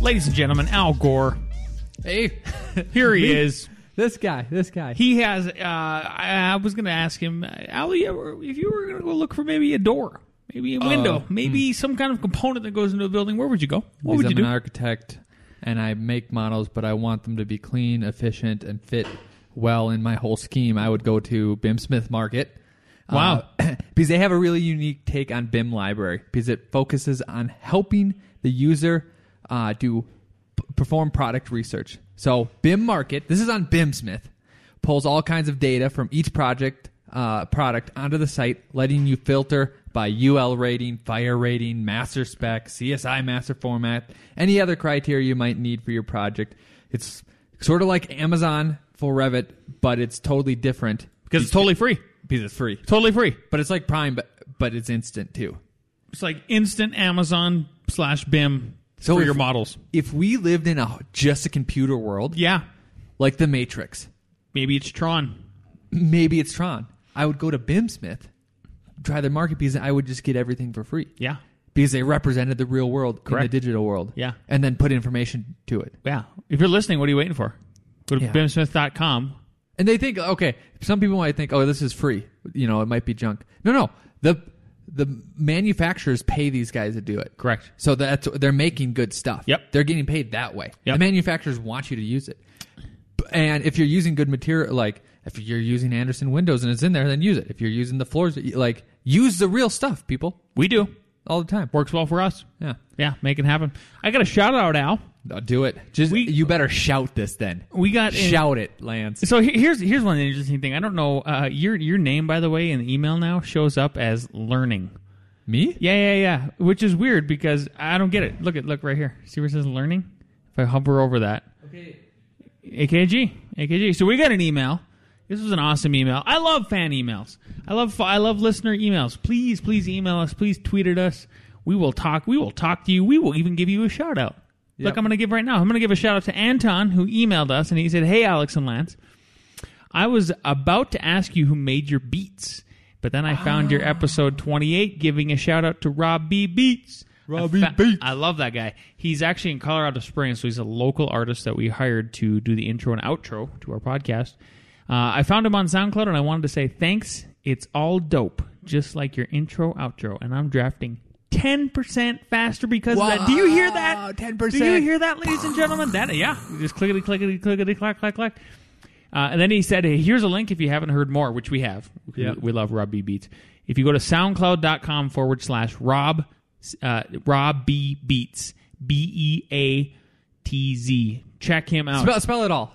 Ladies and gentlemen, Al Gore. Hey, Here he Me? is. this guy, this guy. He has. Uh, I, I was going to ask him, Al, if you were going to go look for maybe a door, maybe a window, Uh, maybe some kind of component that goes into a building, where would you go? What because would you I'm do? an architect and I make models, but I want them to be clean, efficient, and fit well in my whole scheme. I would go to BIMsmith Market. Wow. Uh, because they have a really unique take on BIM library because it focuses on helping the user uh, do p- perform product research. So BIM Market, this is on BIMsmith, pulls all kinds of data from each project uh, product onto the site, letting you filter by UL rating, fire rating, MasterSpec, CSI MasterFormat, any other criteria you might need for your project. It's sort of like Amazon for Revit, but it's totally different Because it's totally free. because it's free. Totally free. But it's like Prime, but, but it's instant too. It's like instant Amazon slash BIM So for if- your models. If we lived in a just a computer world, Yeah. like the Matrix, Maybe it's Tron. maybe it's Tron. I would go to BIMsmith, try their market because I would just get everything for free Yeah. because they represented the real world in Correct. the digital world. Yeah. and then put information to it. Yeah. If you're listening, what are you waiting for? Go to Yeah. bimsmith.com. And they think, okay, some people might think, oh, this is free. You know, it might be junk. No, no. The the manufacturers pay these guys to do it. Correct. So that's they're making good stuff. Yep. They're getting paid that way. Yep. The manufacturers want you to use it. And if you're using good material, like if you're using Andersen Windows and it's in there, then use it. If you're using the floors, like use the real stuff, people, We do. All the time. Works well for us. Yeah. Yeah. Make it happen. I got a shout out, Al. No, do it. Just We- you better shout this then. We got in- shout it, Lance. So here's here's one interesting thing. I don't know uh, your your name by the way in the email now shows up as learning. Me? Yeah, yeah, yeah. Which is weird because I don't get it. Look at look right here. See where it says learning? If I hover over that. Okay. AKG. AKG. So we got an email. This was an awesome email. I love fan emails. I love I love listener emails. Please, please email us. Please tweet at us. We will talk. We will talk to you. We will even give you a shout out. Look, Yep. I'm going to give right now. I'm going to give a shout out to Anton who emailed us and he said, "Hey Alex and Lance, I was about to ask you who made your beats, but then I found your ah. episode 28 giving a shout out to Rob B Beatz. Rob I B. fa- Beats. I love that guy. He's actually in Colorado Springs, so he's a local artist that we hired to do the intro and outro to our podcast. Uh, I found him on SoundCloud, and I wanted to say thanks. It's all dope, just like your intro outro, and I'm drafting. 10% faster because of that. Do you hear that? Wow, 10%. Do you hear that, ladies and gentlemen? That yeah, just clickety clickety clickety clack clack clack. Uh, and then he said, hey, here's a link if you haven't heard more, which we have. We- We love Rob B Beatz. If you go to soundcloud.com forward slash Rob, uh, Rob B Beatz, B E A T Z, check him out. Spell, spell it all.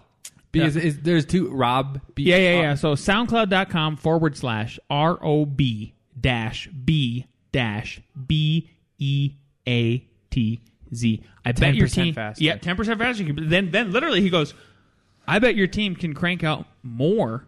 Because there's two Rob. B, yeah, yeah, yeah. Uh, so soundcloud.com forward slash R O B dash B dash B E A T Z. I bet your 10% team. faster. Yeah, 10% faster. Then, then literally he goes, I bet your team can crank out more,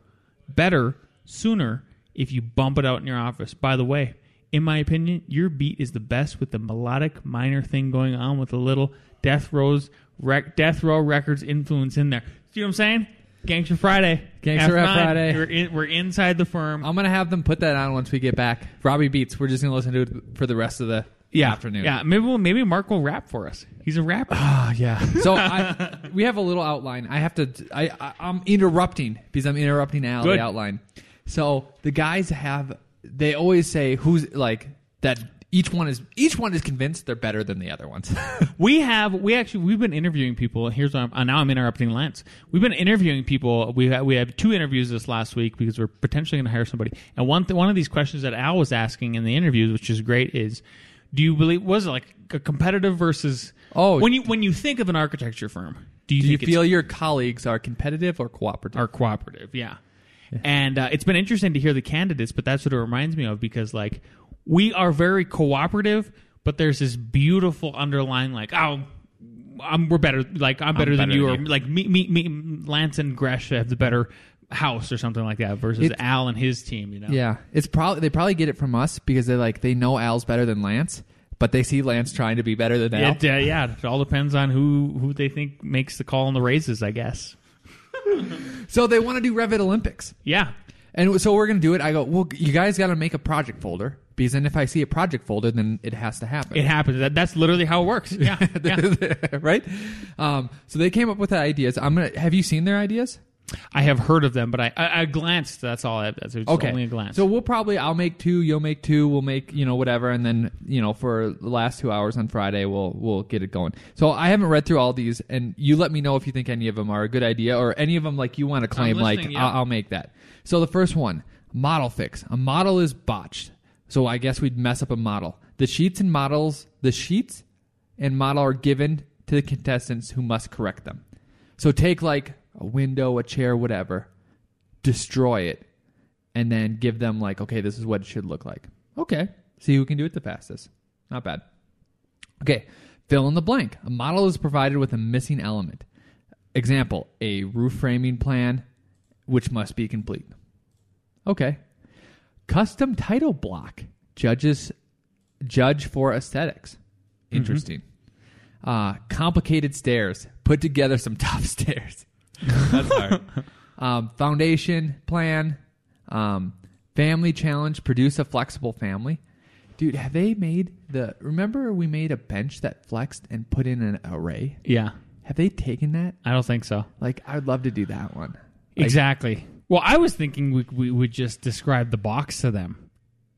better, sooner if you bump it out in your office. By the way, in my opinion, your beat is the best with the melodic minor thing going on with a little Death Row's rec- Death Row Records influence in there. See what I'm saying? Gangster Friday. Gangster Rap F9. Friday. We're, in, we're inside the firm. I'm gonna have them put that on once we get back. Robbie Beats. We're just gonna listen to it for the rest of the yeah, afternoon. Yeah, maybe we'll, maybe Mark will rap for us. He's a rapper. Ah, yeah. So I, we have a little outline. I have to. I, I I'm interrupting because I'm interrupting Al Good. the outline. So the guys have. They always say who's like that. Each one is each one is convinced they're better than the other ones. We have we actually we've been interviewing people. Here's what I'm, uh, now I'm interrupting Lance. We've been interviewing people. We have, we have two interviews this last week because we're potentially going to hire somebody. And one th- one of these questions that Al was asking in the interviews, which is great, is do you believe was it like a competitive versus Oh. when you when you think of an architecture firm, do you Do you feel your colleagues are competitive or cooperative? are cooperative? Yeah. And uh, it's been interesting to hear the candidates, but that's what it reminds me of because like we are very cooperative, but there's this beautiful underlying like oh I'm, we're better. Like I'm better, than better you, than or you. like me, me, me, Lance and Gresh have the better house or something like that versus It's- Al and his team. You know. Yeah, it's probably they probably get it from us because they like they know Al's better than Lance, but they see Lance trying to be better than Al. It, uh, yeah, it all depends on who who they think makes the call on the raises, I guess. So they want to do Revit Olympics, Yeah, and so we're gonna do it. I go, well, you guys got to make a project folder because then if I see a project folder, then it has to happen. it happens. That, that's literally how it works. Yeah, yeah. right? Um, so they came up with the ideas. I'm gonna. Have you seen their ideas? I have heard of them, but I I, I glanced. That's all. I, that's Okay. only a glance. So we'll probably I'll make two, you'll make two, we'll make you know whatever, and then you know for the last two hours on Friday we'll we'll get it going. So I haven't read through all these, and you let me know if you think any of them are a good idea or any of them like you want to claim like yeah. I'll, I'll make that. So the first one, model fix. A model is botched, so I guess we'd mess up a model. The sheets and models, the sheets and model are given to the contestants who must correct them. So take like a window, a chair, whatever, destroy it, and then give them like, okay, this is what it should look like. Okay, see who can do it the fastest. Not bad. Okay, fill in the blank. A model is provided with a missing element. Example: a roof framing plan, which must be complete. Okay, custom title block. Judges judge for aesthetics. Interesting. Uh, complicated stairs. Put together some tough stairs. That's hard. um, foundation plan. Um, family challenge. Produce a flexible family. Dude, have they made the? Remember we made a bench that flexed and put in an array. yeah, Have they taken that? I don't think so. Like, I'd love to do that one. Like, exactly. Well, I was thinking we we would just describe the box to them.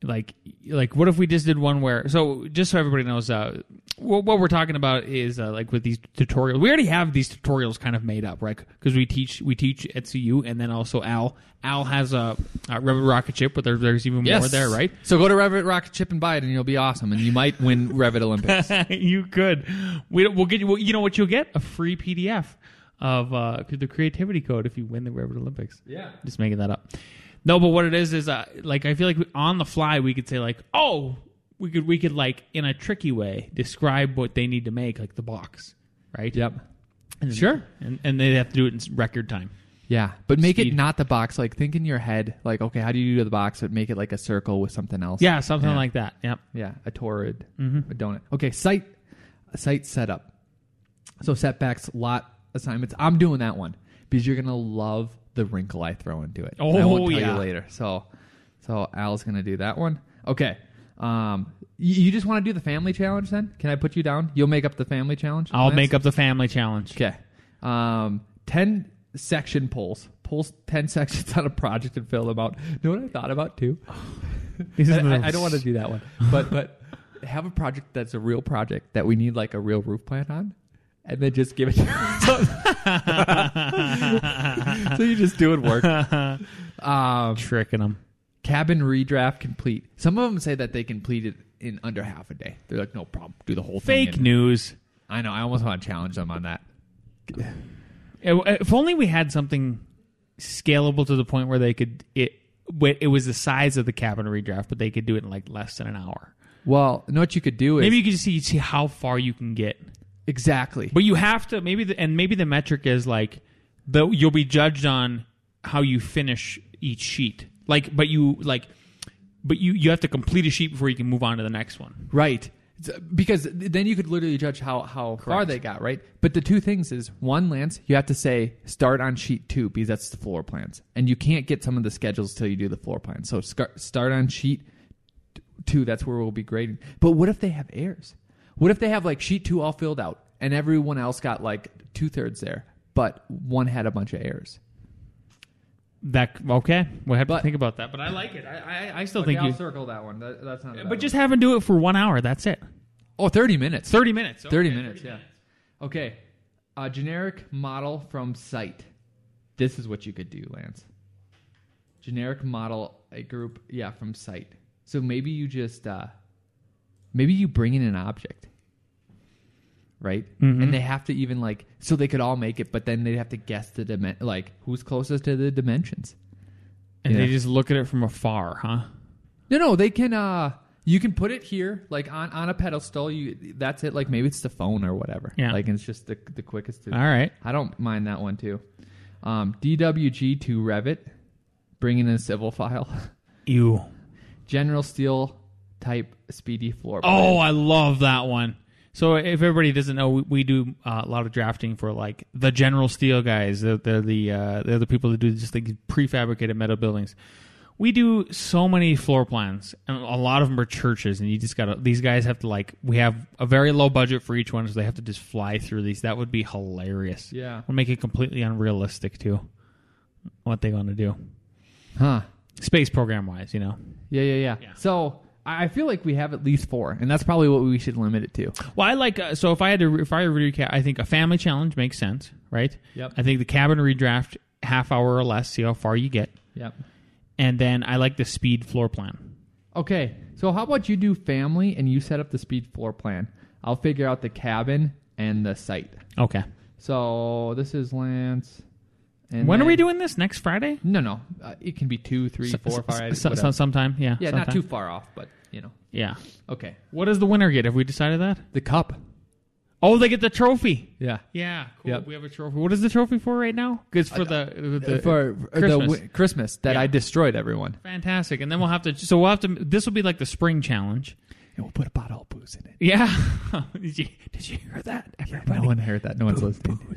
Like, like what if we just did one where? So, just so everybody knows, uh, what, what we're talking about is uh, like with these tutorials. We already have these tutorials kind of made up, right? Because we teach we teach at CU, and then also Al Al has a, a Revit rocket chip, but there, there's even more there, right? So go to Revit Rocket Chip and buy it, and you'll be awesome, and you might win Revit Olympics. you could. We, we'll get you. Well, you know what you'll get? A free PDF of uh, the creativity code if you win the Revit Olympics. Yeah. just making that up. No, but what it is is uh, like I feel like on the fly we could say like, oh, we could we could like in a tricky way describe what they need to make like the box, right? Yep. And, Sure. and and they have to do it in record time. Yeah, but make it not the box. Like think in your head, like okay, how do you do the box? But make it like a circle with something else. Yeah, something Yeah. like that. Yep. Yeah, a torrid, a donut. Okay, site site setup. So setbacks, lot assignments. I'm doing that one because you're gonna love the wrinkle I throw into it. I Oh, won't tell yeah. you later. So, so Al's gonna do that one. Okay. Um, you, you just want to do the family challenge then? Can I put you down? You'll make up the family challenge. I'll Lance? make up the family challenge. Okay. Um, 10 section polls. Polls 10 sections on a project and fill them out. know what I thought about too? I, I- I don't want to do that one. But but have a project that's a real project that we need like a real roof plan on. And then just give it to So you just do it work. Um, tricking them. cabin redraft complete. Some of them say that they complete it in under half a day. They're like, no problem. Do the whole thing. Fake in- news. I know. I almost want to challenge them on that. If only we had something scalable to the point where they could it it was the size of the cabin redraft, but they could do it in like less than an hour. Well, you know what you could do is Maybe you could just see see how far you can get. Exactly. But you have to maybe the, and maybe the metric is like the you'll be judged on how you finish each sheet. Like but you like but you you have to complete a sheet before you can move on to the next one. Right. Uh, because then you could literally judge how, how far they got, right? But the two things is one, Lance, you have to say start on sheet two because that's the floor plans. And you can't get some of the schedules till you do the floor plan. So start on sheet two, that's where we'll be grading. But what if they have errors? What if they have like sheet two all filled out and everyone else got like two thirds there, but one had a bunch of errors? That okay. We'll have But- to think about that. But I like it. I I, I still Okay, think I'll you circle that one. That, that's not a bad but just one. have them do it for one hour. That's it. Oh, 30 minutes. 30 minutes. 30 Okay, minutes, yeah. Okay. A generic model from site. This is what you could do, Lance. Generic model, a group, yeah, from site. So maybe you just, uh, maybe you bring in an object, right? Mhm. And they have to even like, so they could all make it, but then they'd have to guess the dimen, like who's closest to the dimensions. And Yeah. they just look at it from afar, huh? No, no, they can. uh You can put it here, like on, on a pedestal. You that's it. Like maybe it's the phone or whatever. Yeah. Like it's just the the quickest. To, All right. I don't mind that one too. Um, DWG to Revit, bringing in a civil file. You. General Steel type speedy floor. Oh, plan. I love that one. So if everybody doesn't know, we, we do uh, a lot of drafting for like the General Steel guys. They're, they're the uh, they're the people that do just like prefabricated metal buildings. We do so many floor plans, and a lot of them are churches. And you just gotta these guys have to like we have a very low budget for each one, so they have to just fly through these. That would be hilarious. yeah. We'll make it completely unrealistic too. What they gonna do, Huh. space program wise, you know. Yeah, yeah, yeah. Yeah. So I feel like we have at least four, and that's probably what we should limit it to. Well, I like uh, so if I had to if I recap, I think a family challenge makes sense, right? Yep. I think the cabin redraft half hour or less, see how far you get, Yep. and then I like the speed floor plan. Okay, so how about you do family and you set up the speed floor plan? I'll figure out the cabin and the site. Okay. So this is Lance. And when are we doing this? Next Friday? No, no. Uh, it can be two, three, four, five. so- sometime, yeah. yeah, not too far off, but you know. Yeah. Okay. What does the winner get? Have we decided that? The cup. Oh, they get the trophy. Yeah. Yeah, cool. Yep. We have a trophy. What is the trophy for right now? Good for uh, the, uh, the for for the Christmas. Christmas that Yeah. I destroyed everyone. fantastic. And then we'll have to. So we'll have to. This will be like the spring challenge. And we'll put a bottle of booze in it. Yeah. did you Did you hear that? Everybody. No one heard that. No one's listening.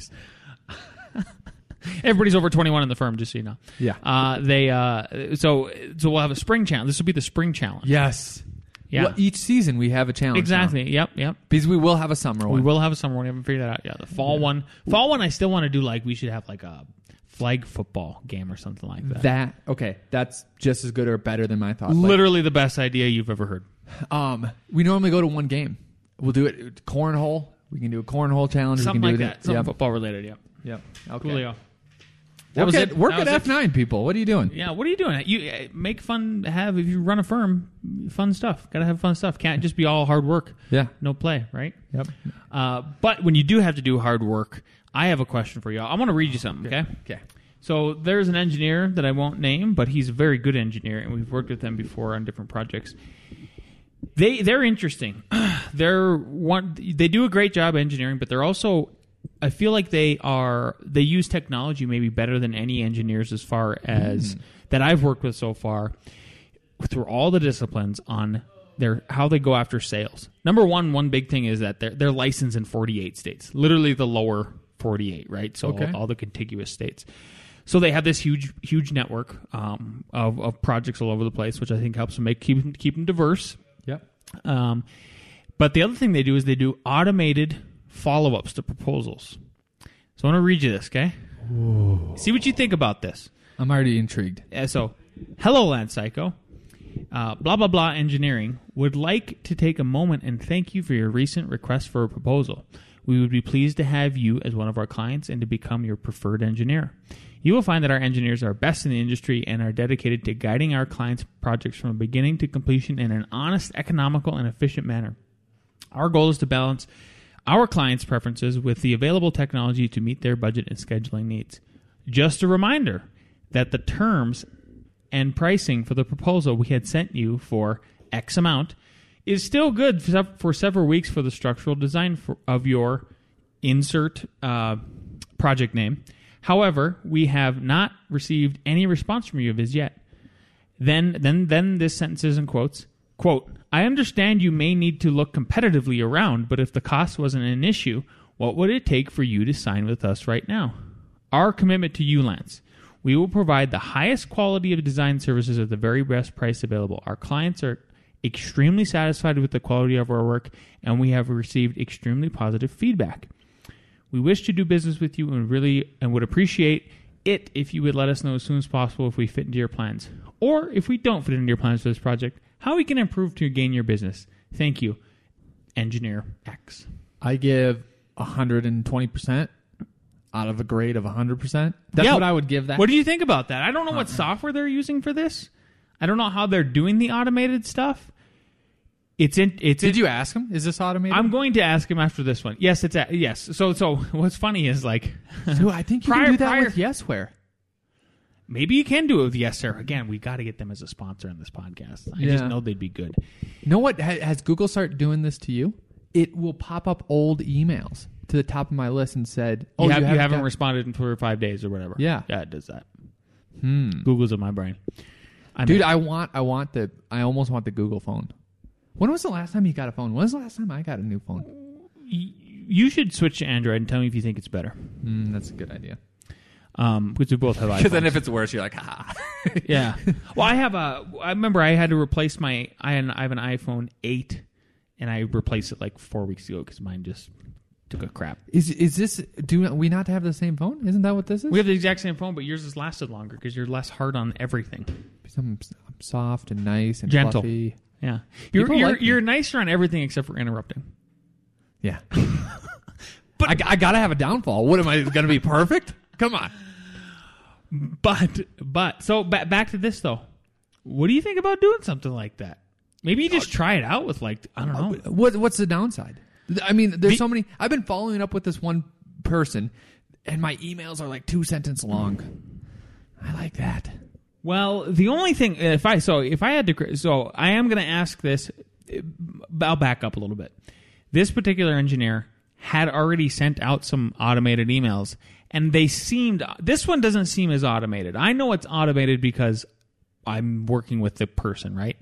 Everybody's over 21 in the firm, just so you know. Yeah. Uh, they uh, so so we'll have a spring challenge. This will be the spring challenge. Yes. Yeah. Well, each season we have a challenge. now. exactly. Yep. Yep. Because we will have a summer one. We will have a summer one. We haven't figured that out yet. The fall one. Fall one. I still want to do like we should have like a flag football game or something like that. That okay, that's just as good or better than my thought. Like, Literally the best idea you've ever heard. um, we normally go to one game. We'll do it cornhole. We can do a cornhole challenge. Something we like can do that. it. Something Yep. football related. Yep. Yep. Okay. Coolio. Work was at, it. Work That at. F nine people. What are you doing? Yeah. What are you doing? You uh, make fun. Have if you run a firm, fun stuff. Got to have fun stuff. Can't just be all hard work, Yeah. no play. Right. Yep. Uh, but when you do have to do hard work, I have a question for you. I want to read you something. Okay. Okay. So there's an engineer that I won't name, but he's a very good engineer, and we've worked with them before on different projects. They they're interesting. they're one. They do a great job engineering, but they're also. I feel like they are. They use technology maybe better than any engineers as far as that I've worked with so far. Through all the disciplines on their how they go after sales. Number one, one big thing is that they're they're licensed in 48 states, literally the lower 48, right? So Okay. all, all the contiguous states. So they have this huge, huge network um, of, of projects all over the place, which I think helps them make keep them, keep them diverse. Yep. Um, but the other thing they do is they do automated follow ups to proposals. So I want to read you this, okay? See what you think about this. I'm already intrigued. So, hello, Land Psycho. Uh, blah blah blah engineering would like to take a moment and thank you for your recent request for a proposal. We would be pleased to have you as one of our clients and to become your preferred engineer. You will find that our engineers are best in the industry and are dedicated to guiding our clients' projects from beginning to completion in an honest, economical, and efficient manner. Our goal is to balance our clients' preferences with the available technology to meet their budget and scheduling needs. Just a reminder that the terms and pricing for the proposal we had sent you for X amount is still good for several weeks for the structural design for, of your insert uh, project name. However, we have not received any response from you as yet. Then, then, then this sentence is in quotes. Quote, I understand you may need to look competitively around, but if the cost wasn't an issue, what would it take for you to sign with us right now? Our commitment to you, Lance. We will provide the highest quality of design services at the very best price available. Our clients are extremely satisfied with the quality of our work, and we have received extremely positive feedback. We wish to do business with you and really and would appreciate it if you would let us know as soon as possible if we fit into your plans. Or if we don't fit into your plans for this project, how we can improve to gain your business. Thank you, Engineer X. I give 120% out of a grade of 100%. That's Yeah. what I would give that. What do you think about that? I don't know what uh-huh. software they're using for this. I don't know how they're doing the automated stuff. It's in it's Did in, you ask him? Is this automated? I'm going to ask him after this one. Yes, it's a, yes. So so what's funny is like So I think you Prior- can do that prior- with Yesware. Maybe you can do it with Yes Sir. Again, we got to get them as a sponsor in this podcast. I just Yeah. know they'd be good. You know what? Ha- Has Google started doing this to you? It will pop up old emails to the top of my list and said, "Oh, you, have, you haven't got- responded in four or five days or whatever. Yeah. yeah, it does that. Hmm. Google's in my brain. I Dude. I want, I want the, I almost want the Google phone. When was the last time you got a phone? When was the last time I got a new phone? You should switch to Android and tell me if you think it's better. Mm, that's a good idea. Um, because we both have iPhones. Because then if it's worse, you're like, ah. yeah. Well, I have a. I remember I had to replace my. I had an, I have an iPhone eight, and I replaced it like four weeks ago because mine just took a crap. Is is this? Do we not have the same phone? Isn't that what this is? We have the exact same phone, but yours has lasted longer because you're less hard on everything. I'm, I'm soft and nice and Gentle. fluffy. Yeah, you're People you're, like you're nicer on everything except for interrupting. Yeah. but I, I gotta have a downfall. What am I gonna be perfect? Come on. But but so ba- back to this though. What do you think about doing something like that? Maybe you just try it out with like I don't know. Uh, what what's the downside? I mean, there's Be- so many. I've been following up with this one person, and my emails are like two sentence long. I like that. Well, the only thing if I so if I had to cr- so I am going to ask this. Eh, I'll back up a little bit. This particular engineer had already sent out some automated emails, and they seemed. This one doesn't seem as automated. I know it's automated because I'm working with the person, right?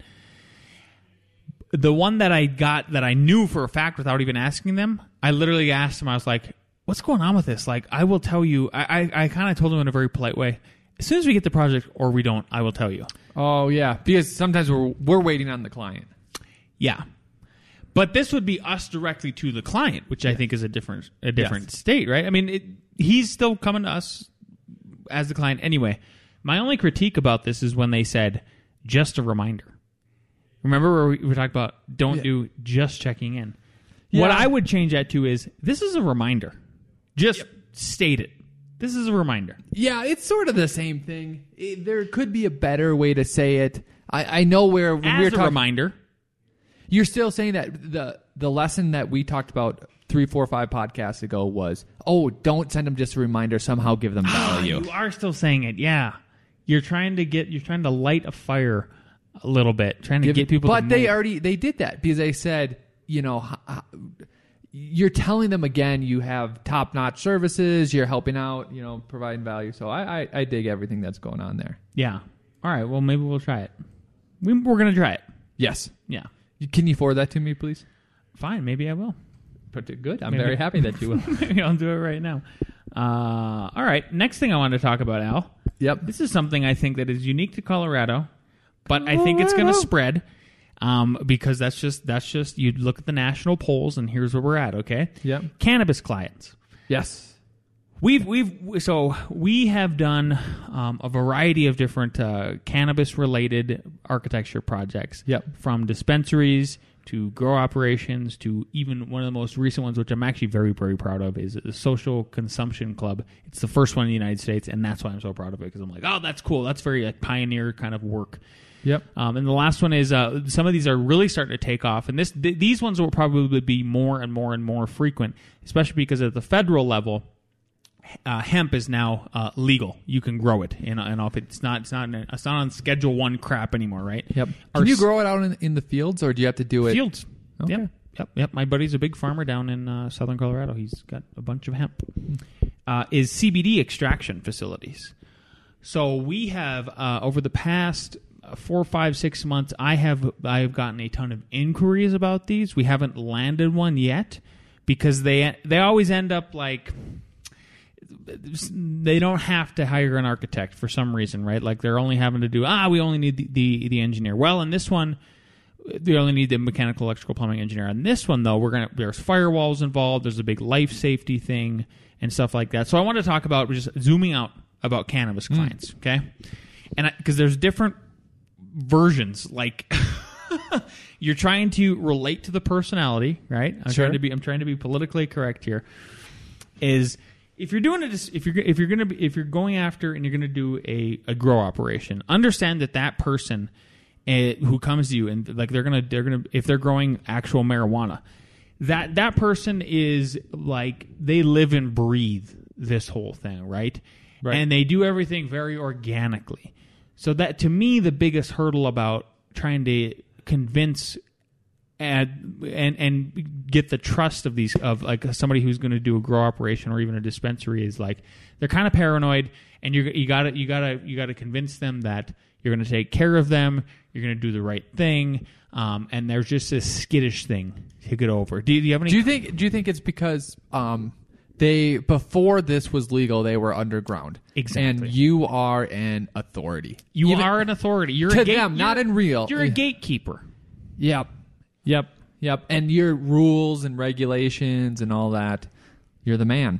The one that I got that I knew for a fact without even asking them, I literally asked them. I was like, "What's going on with this?" Like, I will tell you. I I, I kind of told them in a very polite way. As soon as we get the project, or we don't, I will tell you. Oh yeah, because sometimes we're we're waiting on the client. Yeah. But this would be us directly to the client, which I think is a different a different Yes. state, right? I mean, it, he's still coming to us as the client anyway. My only critique about this is when they said just a reminder. Remember where we, we talked about don't Yeah. do just checking in. What I would change that to is this is a reminder. Just state it. This is a reminder. Yeah, it's sort of the same thing. It- there could be a better way to say it. I, I know where when As we were a talking. reminder. You're still saying that the the lesson that we talked about three, four, five podcasts ago was, oh, don't send them just a reminder. Somehow give them ah, value. You are still saying it, yeah. You're trying to get you're trying to light a fire a little bit, trying to Give- get people. but to they move. already they did that because they said, you know, h- h- you're telling them again you have top notch services, you're helping out, you know, providing value. So I, I I dig everything that's going on there. yeah. All right. Well, maybe we'll try it. We, we're gonna try it. Yes. Yeah. Can you forward that to me, please? Fine. Maybe I will. It good. I'm Maybe. very happy that you will. maybe I'll do it right now. Uh, all right. Next thing I want to talk about, Al. yep. This is something I think that is unique to Colorado, but I think it's going to spread um, because that's just that's just you look at the national polls and here's where we're at. Okay. Yep. Cannabis clients. Yes. We've we've so we have done um, a variety of different uh, cannabis related architecture projects. Yep. From dispensaries to grow operations to even one of the most recent ones, which I'm actually very very proud of, is the Social Consumption Club. It's the first one in the United States, and that's why I'm so proud of it because I'm like, oh, that's cool. That's very like, pioneer kind of work. Yep. Um, and the last one is uh, some of these are really starting to take off, and this th- these ones will probably be more and more and more frequent, especially because at the federal level, uh, hemp is now uh, legal. You can grow it, and, it's not, it's not, it's not on Schedule One crap anymore, right? Yep. Our Can you grow it out in, in the fields, or do you have to do it? fields? Okay. Yep, yep, yep. My buddy's a big farmer down in uh, southern Colorado. He's got a bunch of hemp. Uh, is CBD extraction facilities. So we have uh, over the past uh, four, five, six months, I have I have gotten a ton of inquiries about these. We haven't landed one yet because they they always end up like they don't have to hire an architect for some reason, right? Like they're only having to do ah, we only need the the, the engineer. Well, in this one, they only need the mechanical, electrical, plumbing engineer. On this one, though, we're gonna there's firewalls involved. There's a big life safety thing and stuff like that. So I want to talk about just zooming out about cannabis clients, okay? And because there's different versions, like. You're trying to relate to the personality, right? I'm Sure. trying to be. I'm trying to be politically correct here is if you're doing it if you're if you're going to be if you're going after and you're going to do a, a grow operation understand that that person uh, who comes to you and like they're going to they're going to if they're growing actual marijuana that that person is like they live and breathe this whole thing right Right. and they do everything very organically. So that to me, the biggest hurdle about trying to convince and and and get the trust of these of like somebody who's going to do a grow operation or even a dispensary is like they're kind of paranoid and you you got to you got to you got to convince them that you're going to take care of them you're going to do the right thing um, and there's just this skittish thing to get over do you, do you have any Do you think? Do you think it's because um, they before this was legal, they were underground? Exactly. And you are an authority. you Even- are an authority you're to a gate, them, not in real. you're a gatekeeper Yep. Yep. Yep. And your rules and regulations and all that. You're the man.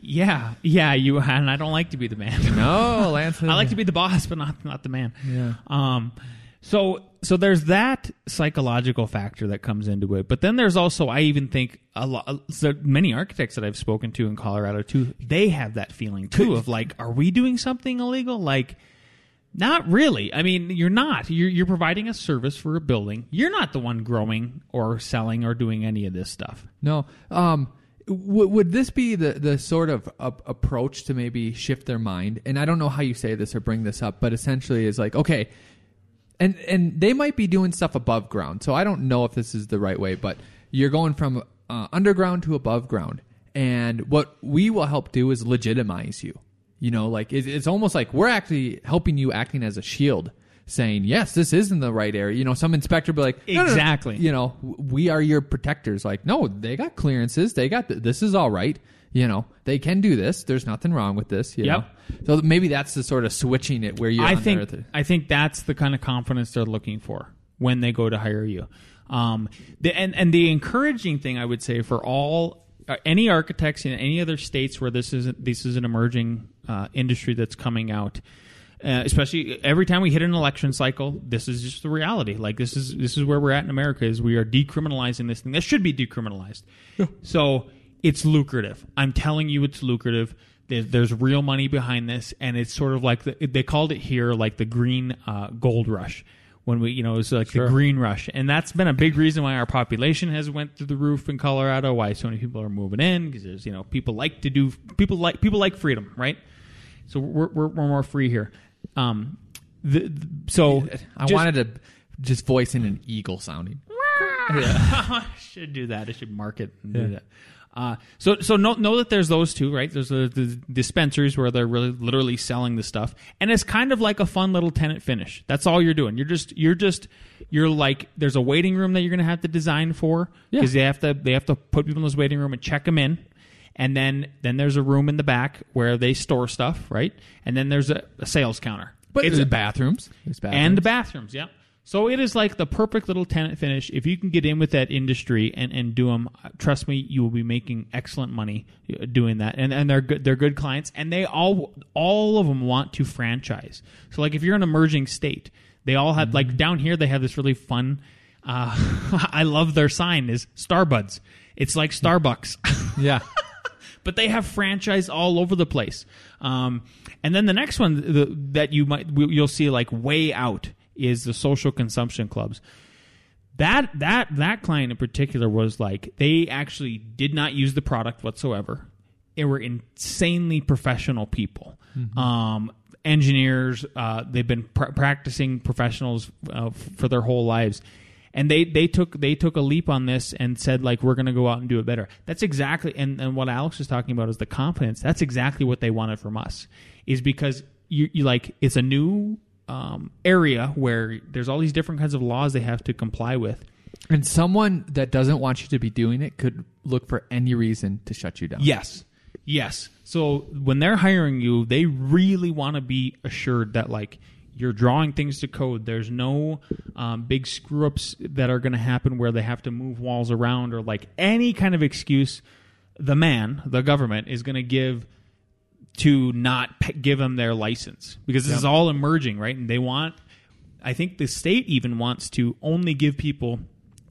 yeah yeah you and i don't like to be the man No, Lance. I like to be the boss, but not not the man. Yeah. Um. So so there's that psychological factor that comes into it, but then there's also I even think a lot so many architects that I've spoken to in Colorado too. They have that feeling too of like, are we doing something illegal? Like. Not really. I mean, you're not. You're, you're providing a service for a building. You're not the one growing or selling or doing any of this stuff. No. Um, w- would this be the, the sort of a- approach to maybe shift their mind? And I don't know how you say this or bring this up, but essentially is like, okay, and and they might be doing stuff above ground. So I don't know if this is the right way, but you're going from uh, underground to above ground, and what we will help do is legitimize you. You know, like it's, it's almost like we're actually helping you acting as a shield. Saying yes, this is in the right area. You know, some inspector be like, "No, no, no." Exactly. You know, we are your protectors. Like, no, they got clearances. They got th- this is all right. You know, they can do this. There's nothing wrong with this. You Yep. know, so maybe that's the sort of switching it where you're. I on think there. I think that's the kind of confidence they're looking for when they go to hire you. Um, the, and and the encouraging thing I would say for all uh, any architects in any other states where this is this is an emerging uh, industry that's coming out. Uh, especially every time we hit an election cycle, this is just the reality. Like this is this is where we're at in America. Is we are decriminalizing this thing that should be decriminalized. So it's lucrative. I'm telling you, it's lucrative. There's, there's real money behind this, and it's sort of like the, they called it here like the green uh, gold rush when we, you know, it was like the green rush, and that's been a big reason why our population has went through the roof in Colorado. Why so many people are moving in because there's, you know, people like to do people like people like freedom, right? So we're we're, we're more free here. Um, the, the- so I just- wanted to just voice in an eagle sounding. I should do that. I should market and do that. Uh, so so know, know that there's those two, right? There's the, the dispensaries where they're really literally selling the stuff, and it's kind of like a fun little tenant finish. That's all you're doing. You're just you're just you're like there's a waiting room that you're going to have to design for because they have to they have to put people in this waiting room and check them in, and then then there's a room in the back where they store stuff, right? And then there's a, a sales counter. But it's there's a, bathrooms. There's bathrooms. and the bathrooms. Yeah. So it is like the perfect little tenant finish. If you can get in with that industry and, and do them, trust me, you will be making excellent money uh, doing that. And and they're good. They're good clients, and they all all of them want to franchise. So like if you're in an emerging state, they all have like down here they have this really fun. Uh, I love their sign is Starbuds. It's like Starbucks. yeah. but they have franchise all over the place. Um, and then the next one the, that you might you'll see like way out is the social consumption clubs. That that that client in particular was like they actually did not use the product whatsoever. They were insanely professional people. Um, engineers, uh, they've been pr- practicing professionals uh, f- for their whole lives and they they took they took a leap on this and said like we're going to go out and do it better that's exactly and, and what alex was talking about is the confidence that's exactly what they wanted from us is because you, you like it's a new um, area where there's all these different kinds of laws they have to comply with And someone that doesn't want you to be doing it could look for any reason to shut you down. Yes. Yes. So when they're hiring you, they really want to be assured that like you're drawing things to code. There's no um, big screw ups that are going to happen where they have to move walls around or like any kind of excuse the man, the government, is going to give to not p- give them their license because this is all emerging, right? And they want, I think the state even wants to only give people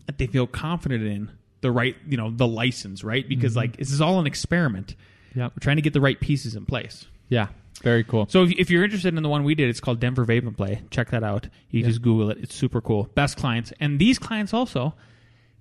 that they feel confident in the right, you know, the license, right? Because mm-hmm. like this is all an experiment. Yep. We're trying to get the right pieces in place. Yeah. Very cool. So if, if you're interested in the one we did, it's called Denver Vape and Play. Check that out. You just Google it. It's super cool. Best clients, and these clients also,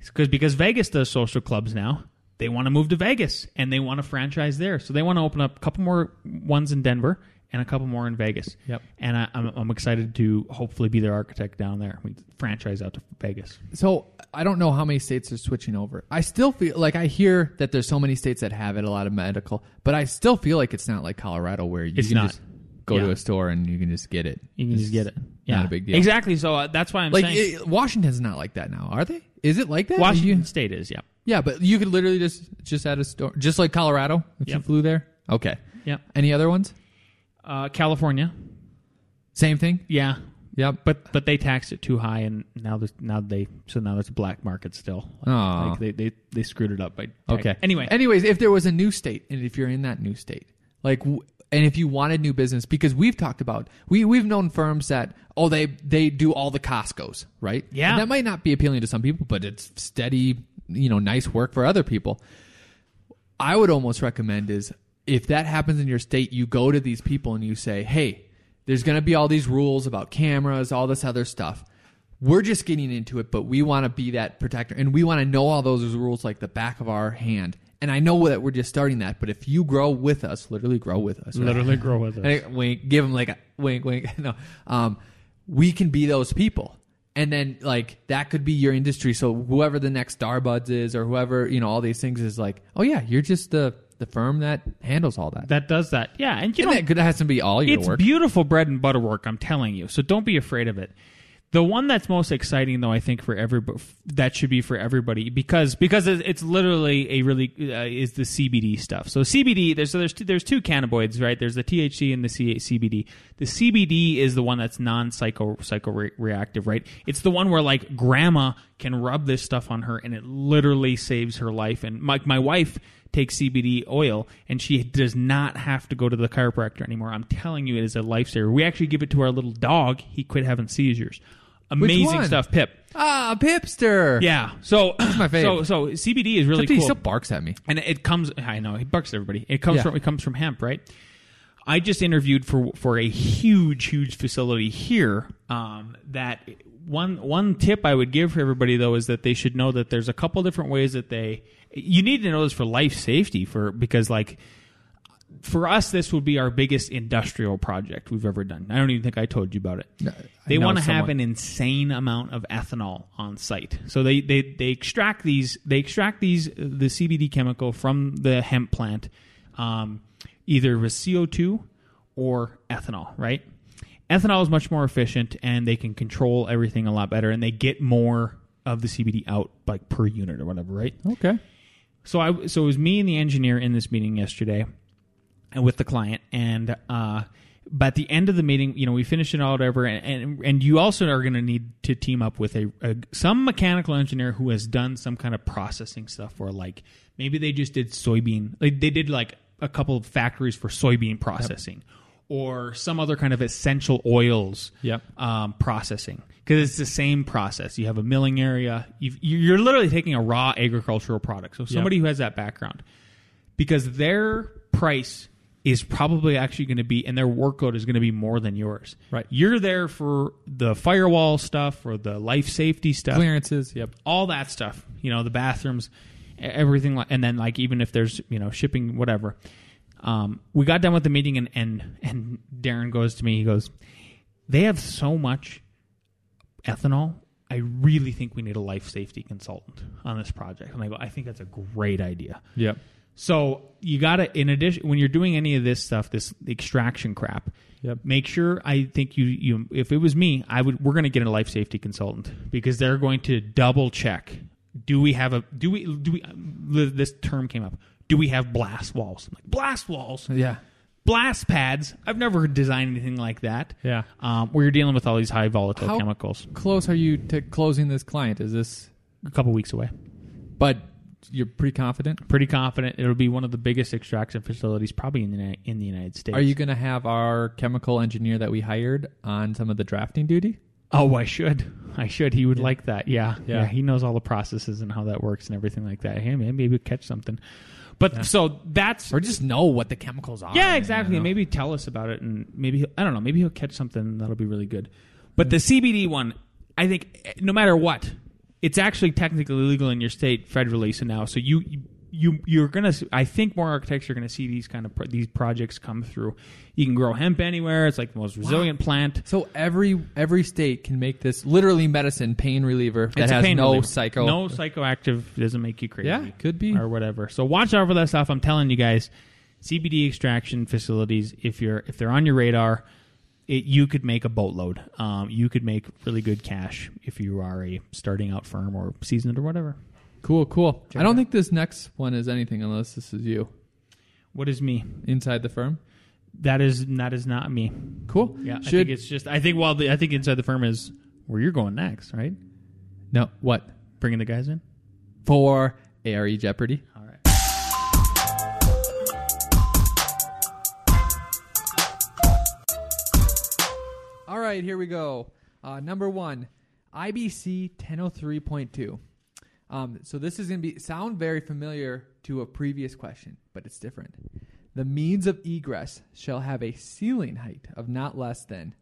because because Vegas does social clubs now. They want to move to Vegas and they want to franchise there. So they want to open up a couple more ones in Denver and a couple more in Vegas. Yep. And I, I'm, I'm excited to hopefully be their architect down there. We franchise out to Vegas. So I don't know how many states are switching over. I still feel like I hear that there's so many states that have it, a lot of medical, but I still feel like it's not like Colorado where you It's can not. just go to a store and you can just get it. You can just get it. Yeah. Not a big deal. Exactly. So uh, that's why I'm Like saying it, Washington's not like that now, are they? Is it like that? Washington You- State is. Yeah. Yeah, but you could literally just just add a store, just like Colorado, if you Yep. flew there. Okay. Yeah. Any other ones? Uh, California. Same thing. Yeah. Yep. But but they taxed it too high, and now there's now they so now there's a black market still. Aw. Like they, they they screwed it up by Okay. Anyway, Anyways, if there was a new state, and if you're in that new state, like, w- and if you wanted new business, because we've talked about, we we've known firms that oh they they do all the Costco's, right? Yeah. And that might not be appealing to some people, but it's steady, you know, nice work for other people. I would almost recommend is if that happens in your state, you go to these people and you say, hey, there's going to be all these rules about cameras, all this other stuff. We're just getting into it, but we want to be that protector and we want to know all those rules like the back of our hand. And I know that we're just starting that, but if you grow with us, literally grow with us, right? literally grow with us. Hey, wink, give them like a wink, wink. No, um, we can be those people, and then like that could be your industry. So whoever the next Starbuds is, or whoever you know, all these things is like, oh yeah, you're just the the firm that handles all that. That does that. Yeah, and you know that could has to be all your it's work. beautiful bread and butter work. I'm telling you. So don't be afraid of it. The one that's most exciting, though, I think for everybody, that should be for everybody because because it's literally a really uh, is the CBD stuff. So CBD, there's so there's two, there's two cannabinoids, right? There's the THC and the CBD. The CBD is the one that's non psycho psycho reactive right? It's the one where like grandma can rub this stuff on her and it literally saves her life. And my my wife takes CBD oil and she does not have to go to the chiropractor anymore. I'm telling you, it is a lifesaver. We actually give it to our little dog. He quit having seizures. Amazing one? stuff, Pip. ah, Pipster. Yeah. So my fave. So so CBD is really Except he cool. still barks at me. and it comes. I know he barks at everybody. It comes Yeah. from it comes from hemp, right? I just interviewed for for a huge huge facility here. Um, that one one tip I would give for everybody though is that they should know that there's a couple different ways that they. You need to know this for life safety for because like for us, this would be our biggest industrial project we've ever done. I don't even think I told you about it. No, they want to have an insane amount of ethanol on site. So they, they, they extract these they extract these the CBD chemical from the hemp plant, um, either with CO two or ethanol. Right? Ethanol is much more efficient, and they can control everything a lot better, and they get more of the CBD out like per unit or whatever. Right? Okay. So I so it was me and the engineer in this meeting yesterday, with the client, and uh, but at the end of the meeting, you know, we finish it all whatever, and and, and you also are going to need to team up with a, a some mechanical engineer who has done some kind of processing stuff, or like maybe they just did soybean, like they did like a couple of factories for soybean processing. Or some other kind of essential oils Yep. um, processing because it's the same process. You have a milling area. You've, you're literally taking a raw agricultural product. So somebody who has that background, because their price is probably actually going to be, and their workload is going to be more than yours. Right. You're there for the firewall stuff or the life safety stuff, Clearances. Yep. all that stuff. You know, the bathrooms, everything, like, and then like even if there's you know shipping, whatever. Um, we got done with the meeting, and and and Darren goes to me. He goes, "They have so much ethanol. I really think we need a life safety consultant on this project." And I go, "I think that's a great idea." Yep. So you got to, in addition, when you're doing any of this stuff, this extraction crap, Yep. make sure. I think you, you, if it was me, I would. We're going to get a life safety consultant because they're going to double check. Do we have a? Do we? Do we? This term came up. Do we have blast walls? I'm like blast walls, Yeah. blast pads. I've never designed anything like that. Yeah. Um, where you're dealing with all these high volatile How- chemicals. Close are you to closing this client? Is this? A couple weeks away. But you're pretty confident. Pretty confident it'll be one of the biggest extraction facilities probably in the in the United States. Are you going to have our chemical engineer that we hired on some of the drafting duty? Oh, I should. I should. He would like that. Yeah. Yeah. yeah. He knows all the processes and how that works and everything like that. Hey, maybe we'll catch something. But so that's. Or just know what the chemicals are? yeah, exactly. And maybe tell us about it. And maybe, he'll, I don't know, maybe he'll catch something that'll be really good. But the CBD one, I think eh, no matter what, it's actually technically legal in your state federally. So now, so you. you you're gonna. I think more architects are gonna see these kind of pro- these projects come through. You can grow hemp anywhere. It's like the most resilient plant. So every every state can make this literally medicine pain reliever that It's a has pain no reliever. psycho. no psychoactive doesn't make you crazy. Yeah, could be. or whatever. So watch out for that stuff. I'm telling you guys, CBD extraction facilities. If you're if they're on your radar, it, you could make a boatload. Um, you could make really good cash if you are a starting out firm or seasoned or whatever. Cool, cool. Check I don't think this next one is anything unless this is you What is me? inside the firm. That is that is not me. Cool. Yeah, I think it's just. I think well, the, I think inside the firm is where you're going next, right? no what Bringing the guys in. for ARE Jeopardy. Right. Here we go. Uh, number one, IBC 1003.2. Um, so this is going to be sound very familiar to a previous question, but it's different. The means of egress shall have a ceiling height of not less than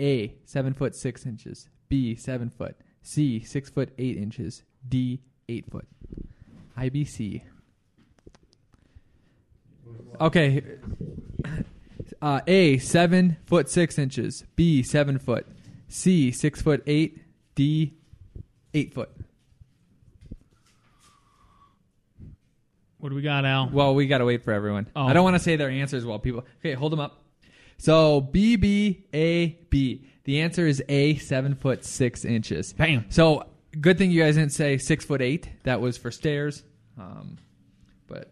A, 7 foot 6 inches, B, 7 foot, C, 6 foot 8 inches, D, 8 foot. IBC. Okay. Uh, A, 7 foot 6 inches, B, 7 foot, C, 6 foot 8, D, 8 foot. What do we got, Al? Well, we got to wait for everyone. Oh. I don't want to say their answers while people. Okay, hold them up. So B B A B. The answer is A, seven foot six inches. Bam. So good thing you guys didn't say six foot eight. That was for stairs. Um, but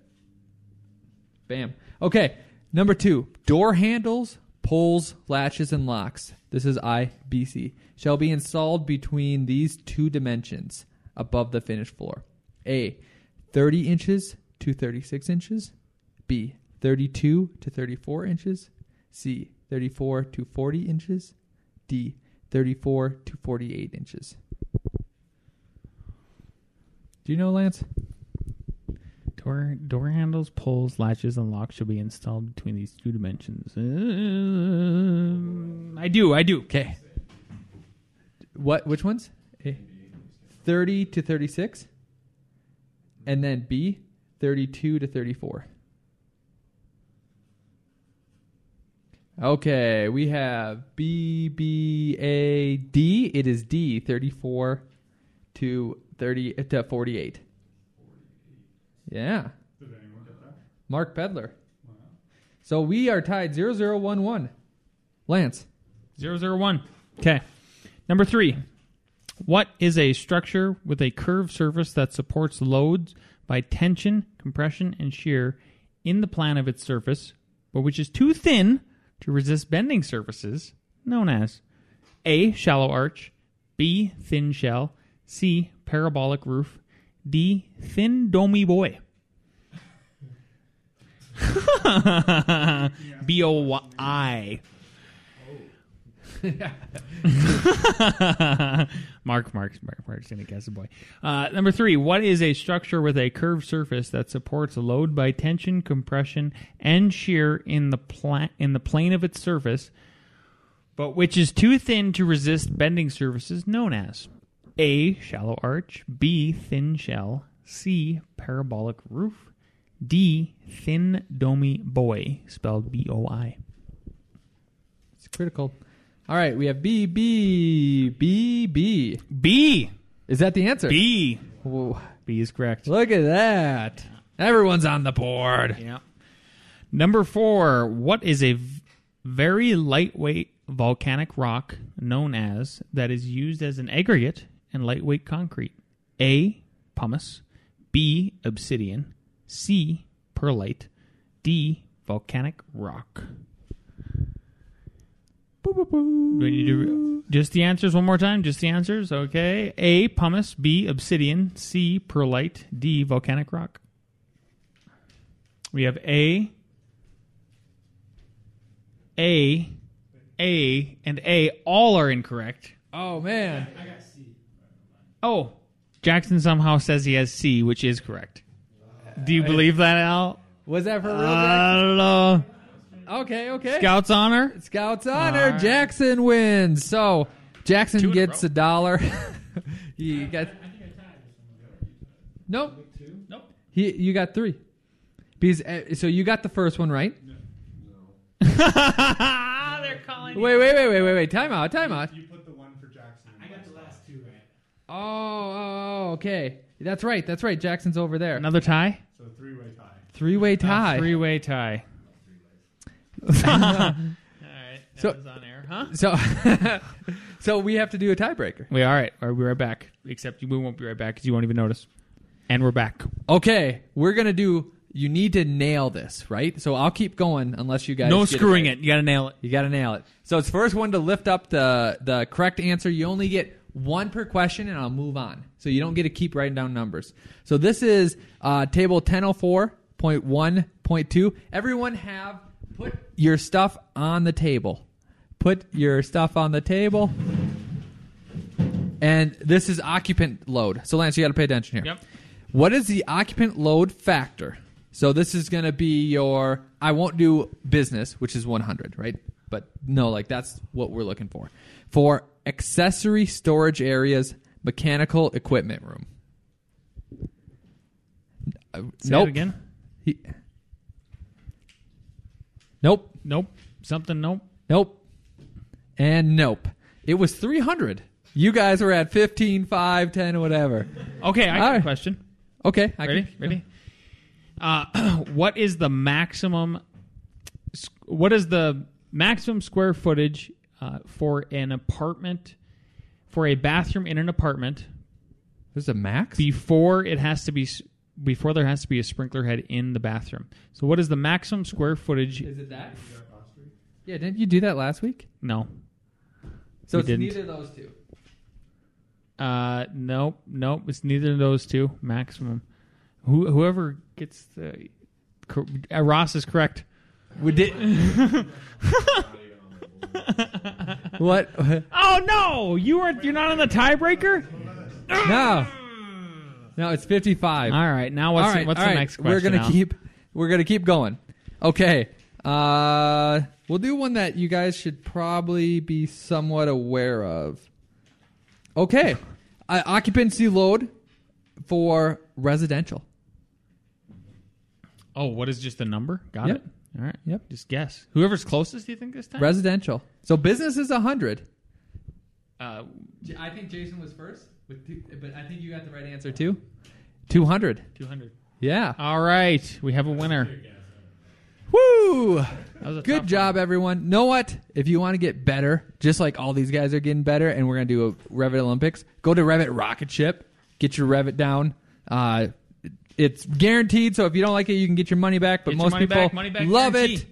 bam. Okay, number two. Door handles, pulls, latches, and locks. This is I B C. Shall be installed between these two dimensions above the finished floor. A, 30 inches to 36 inches. B, 32 to 34 inches. C, 34 to 40 inches. D, 34 to 48 inches. Do you know, Lance? Door door handles, pulls, latches, and locks should be installed between these two dimensions. Um, I do, I do. Okay. What? Which ones? A, 30 to 36. And then B, 32 to 34. Okay, we have B B A D. It is D, 34 to 30 to 48. Yeah. Mark Pedler. So we are tied 0011. Lance. Zero zero one. Okay. Number three. What is a structure with a curved surface that supports loads by tension, compression, and shear in the plan of its surface, but which is too thin to resist bending surfaces, known as A. Shallow arch, B. Thin shell, C. Parabolic roof, D. Thin domey boy. B O I. Mark, Mark, Mark, Mark's gonna guess a boy. Uh, number three, what is a structure with a curved surface that supports load by tension, compression, and shear in the pla- in the plane of its surface, but which is too thin to resist bending surfaces, known as A. Shallow arch, B. Thin shell, C. Parabolic roof, D. Thin domey boy, spelled B O I. It's critical. All right, we have B B B B. B. Is that the answer? B. Whoa. B is correct. Look at that. Everyone's on the board. Yeah. Number four. What is a v- very lightweight volcanic rock known as that is used as an aggregate in lightweight concrete? A. Pumice. B. Obsidian. C. Perlite. D. Volcanic rock. Do we need to just the answers one more time? Just the answers, okay? A. Pumice. B. Obsidian. C. Perlite. D. Volcanic rock. We have A, A, A, and A. All are incorrect. Oh man. Oh, Jackson somehow says he has C, which is correct. Do you believe that, Al? Was that for real? I don't know. Okay, okay. Scouts honor. Scouts honor. All right. Jackson wins. So Jackson Two in a gets row. a dollar. he got. Nope. Nope. He, you got three. Because uh, so you got the first one right. They're calling. Wait, wait, wait, wait, wait, wait. Time out. Time out. You put the one for Jackson. I got the last two right. Oh, oh, oh, okay. That's right. That's right. Jackson's over there. Another tie. So three way tie. Three-way tie. Three way tie. All right. That So- was on air, huh? So, so we have to do a tiebreaker. We all right. We'll be right back. Except we won't be right back because you won't even notice. And we're back. Okay, we're gonna do. You need to nail this, right? So I'll keep going unless you guys. no get screwing right. it. You got to nail it. You got to nail it. So it's first one to lift up the the correct answer. You only get one per question, and I'll move on. So you don't get to keep writing down numbers. So this is uh, table ten oh four point one point two. Everyone have put your stuff on the table. Put your stuff on the table. And this is occupant load. So Lance, you got to pay attention here. Yep. What is the occupant load factor? So this is going to be your. I won't do business, which is 100, right? But no, like that's what we're looking for. For accessory storage areas, mechanical equipment room. Uh, Say nope. it again. He- nope. Nope. Something. Nope. Nope. And nope. It was 300. You guys were at 15, 5, 10, whatever. Okay. I got a question. Okay. I Ready? can- Ready? Uh, what is the maximum? s- What is the maximum square footage uh, for an apartment, for a bathroom in an apartment There's a max? before it has to be s- before there has to be a sprinkler head in the bathroom? So, what is the maximum square footage? Is it that? Yeah, didn't you do that last week? No. So We it's didn't. neither of those two. Uh, nope, nope. It's neither of those two. Maximum. Who, whoever gets the cor- uh, Ross is correct. We did. what? Oh no, you weren't. You're not on the tiebreaker. No. No, it's 55. All right, now what's all right, the, what's all the right. next question? We're gonna Al? keep. We're gonna keep going. Okay. Uh, we'll do one that you guys should probably be somewhat aware of. Okay. Uh, occupancy load for residential. Oh, what is just the number? Got Yep. it. All right. Yep. Just guess. Whoever's closest, do you think this time? Residential. So business is 100. uh, I think Jason was first, with two, but I think you got the right answer too. 200. two hundred. Yeah. All right, we have a winner. Woo! That was a Good tough job, everyone. Know what? If you want to get better, just like all these guys are getting better, and we're gonna do a Revit Olympics, go to Revit Rocket Ship, get your Revit down. Uh, it's guaranteed. So if you don't like it, you can get your money back. But Get your most money people back, money back love guarantee. it.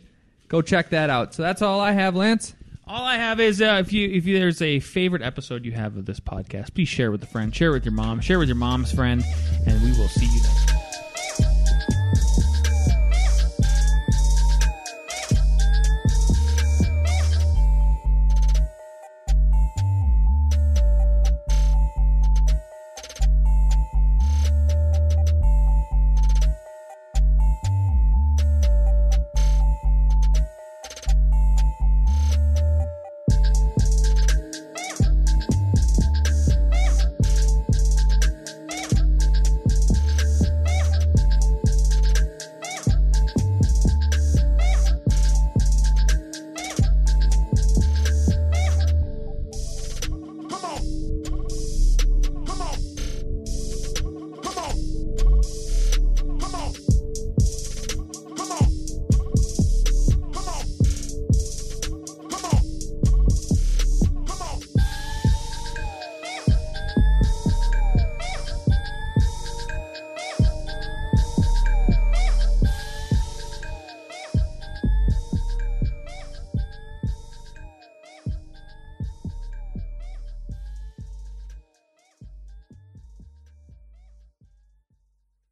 Go check that out. So that's all I have, Lance. All I have is uh, if you if you, there's a favorite episode you have of this podcast, please share with a friend, share with your mom, share with your mom's friend, and we will see you next. time.